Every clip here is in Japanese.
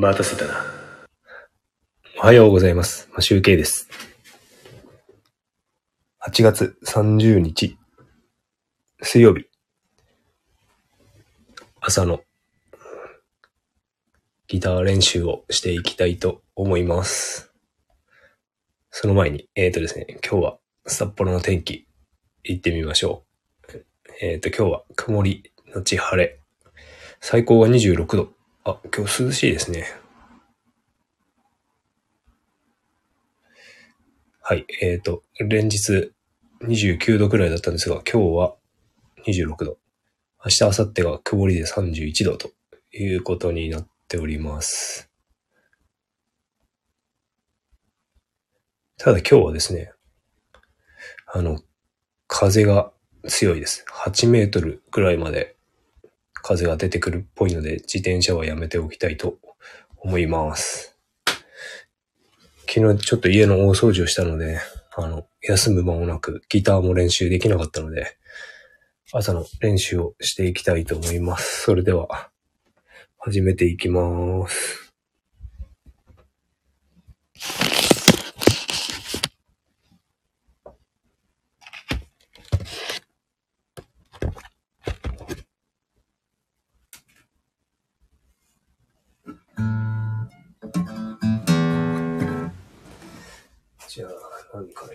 待たせたな。おはようございます。まあ、集計です。8月30日、水曜日。朝のギター練習をしていきたいと思います。その前に、えっ、ー、とですね、今日は札幌の天気行ってみましょう。えっ、ー、と、今日は曇りのち晴れ。最高は26度。あ、今日涼しいですね。はい。えっ、ー、と、連日29度くらいだったんですが、今日は26度。明日、明後日が曇りで31度ということになっております。ただ今日はですね、あの、風が強いです。8メートルくらいまで風が出てくるっぽいので、自転車はやめておきたいと思います。昨日ちょっと家の大掃除をしたので、あの、休む間もなくギターも練習できなかったので、朝の練習をしていきたいと思います。それでは、始めていきます。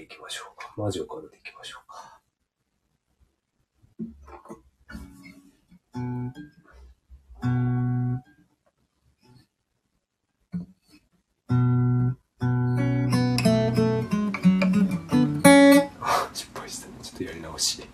行きましょうか。魔女からで行きましょうか。失敗したね。ちょっとやり直し。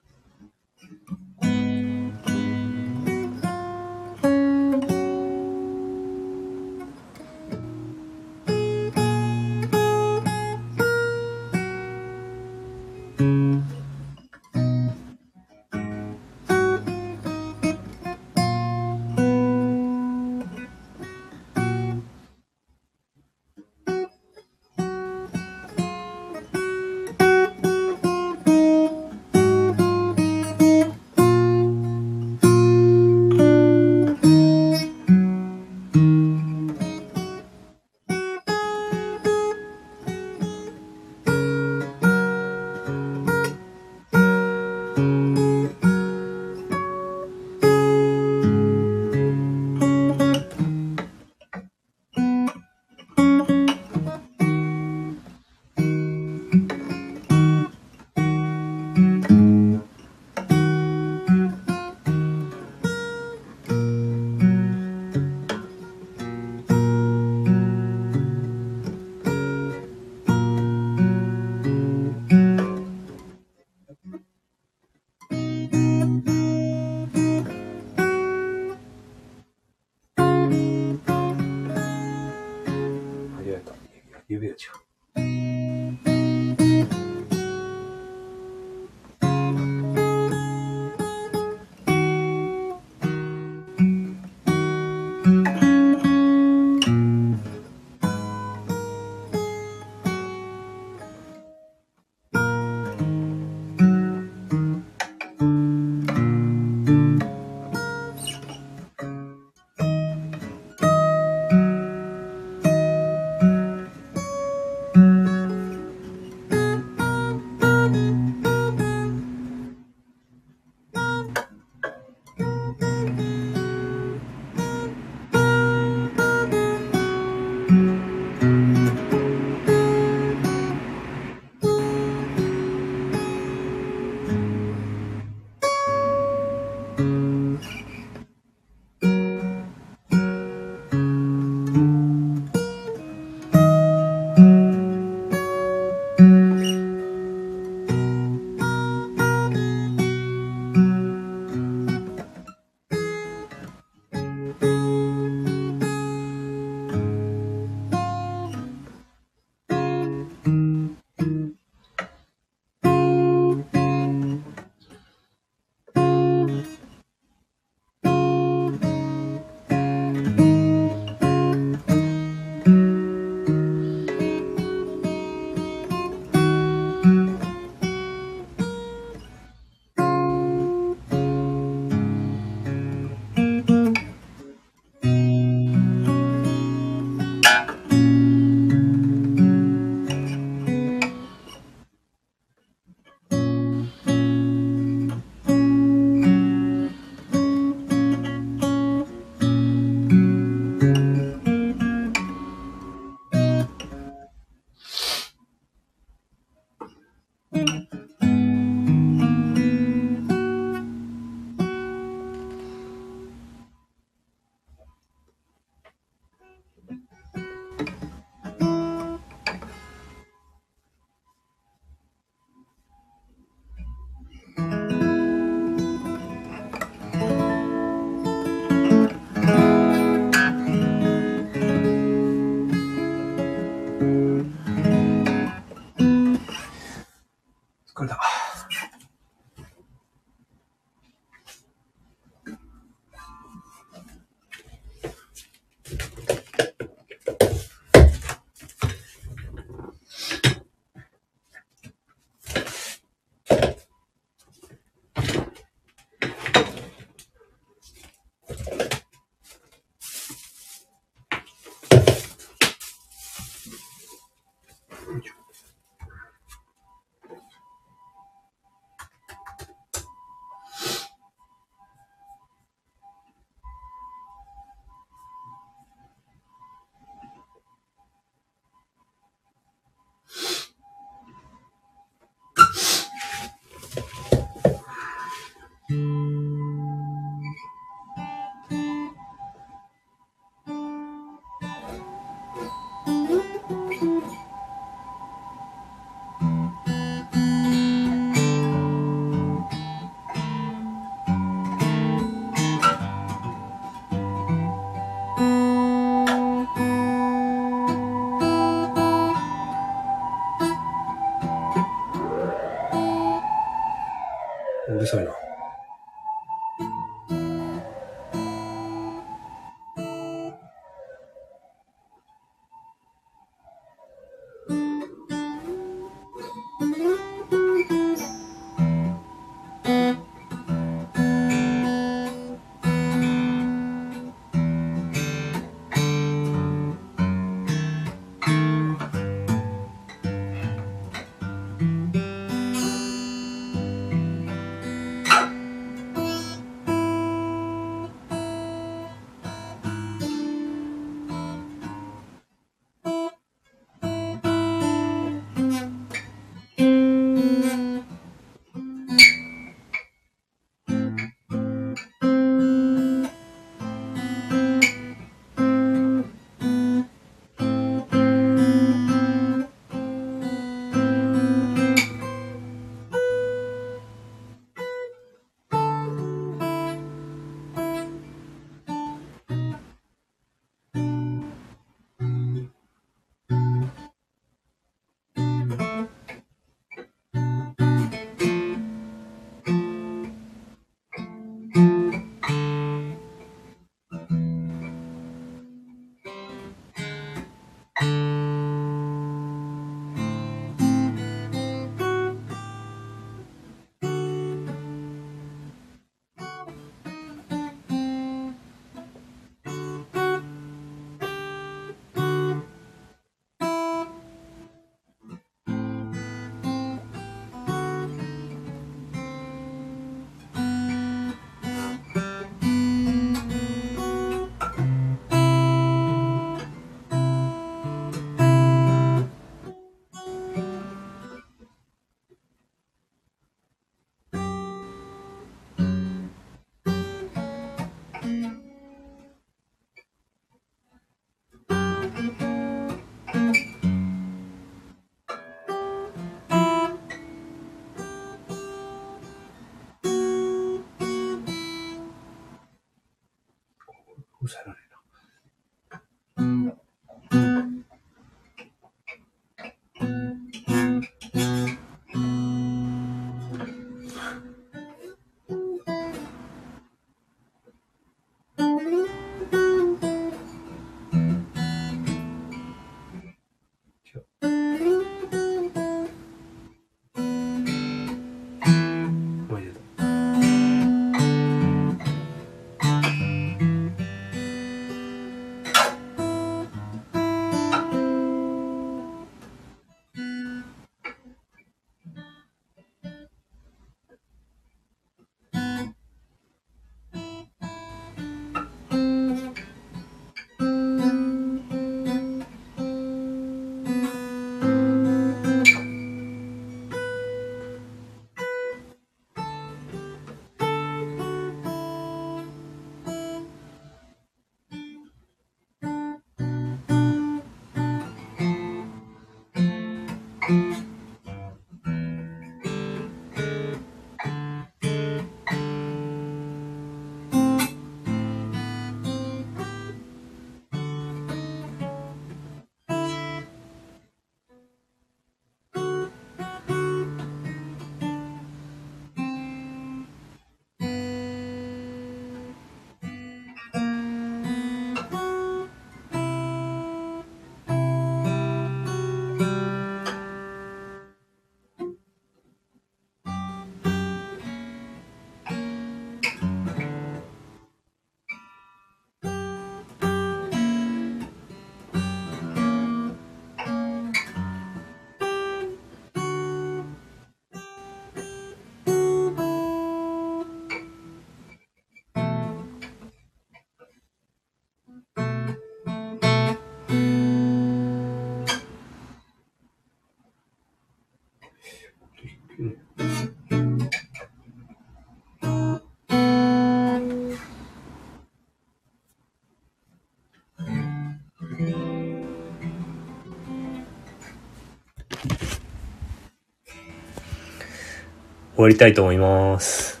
終わりたいと思います。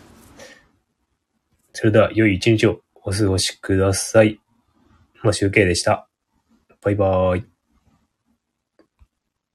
それでは、良い一日をお過ごしください。まあ、集計でした。バイバーイ。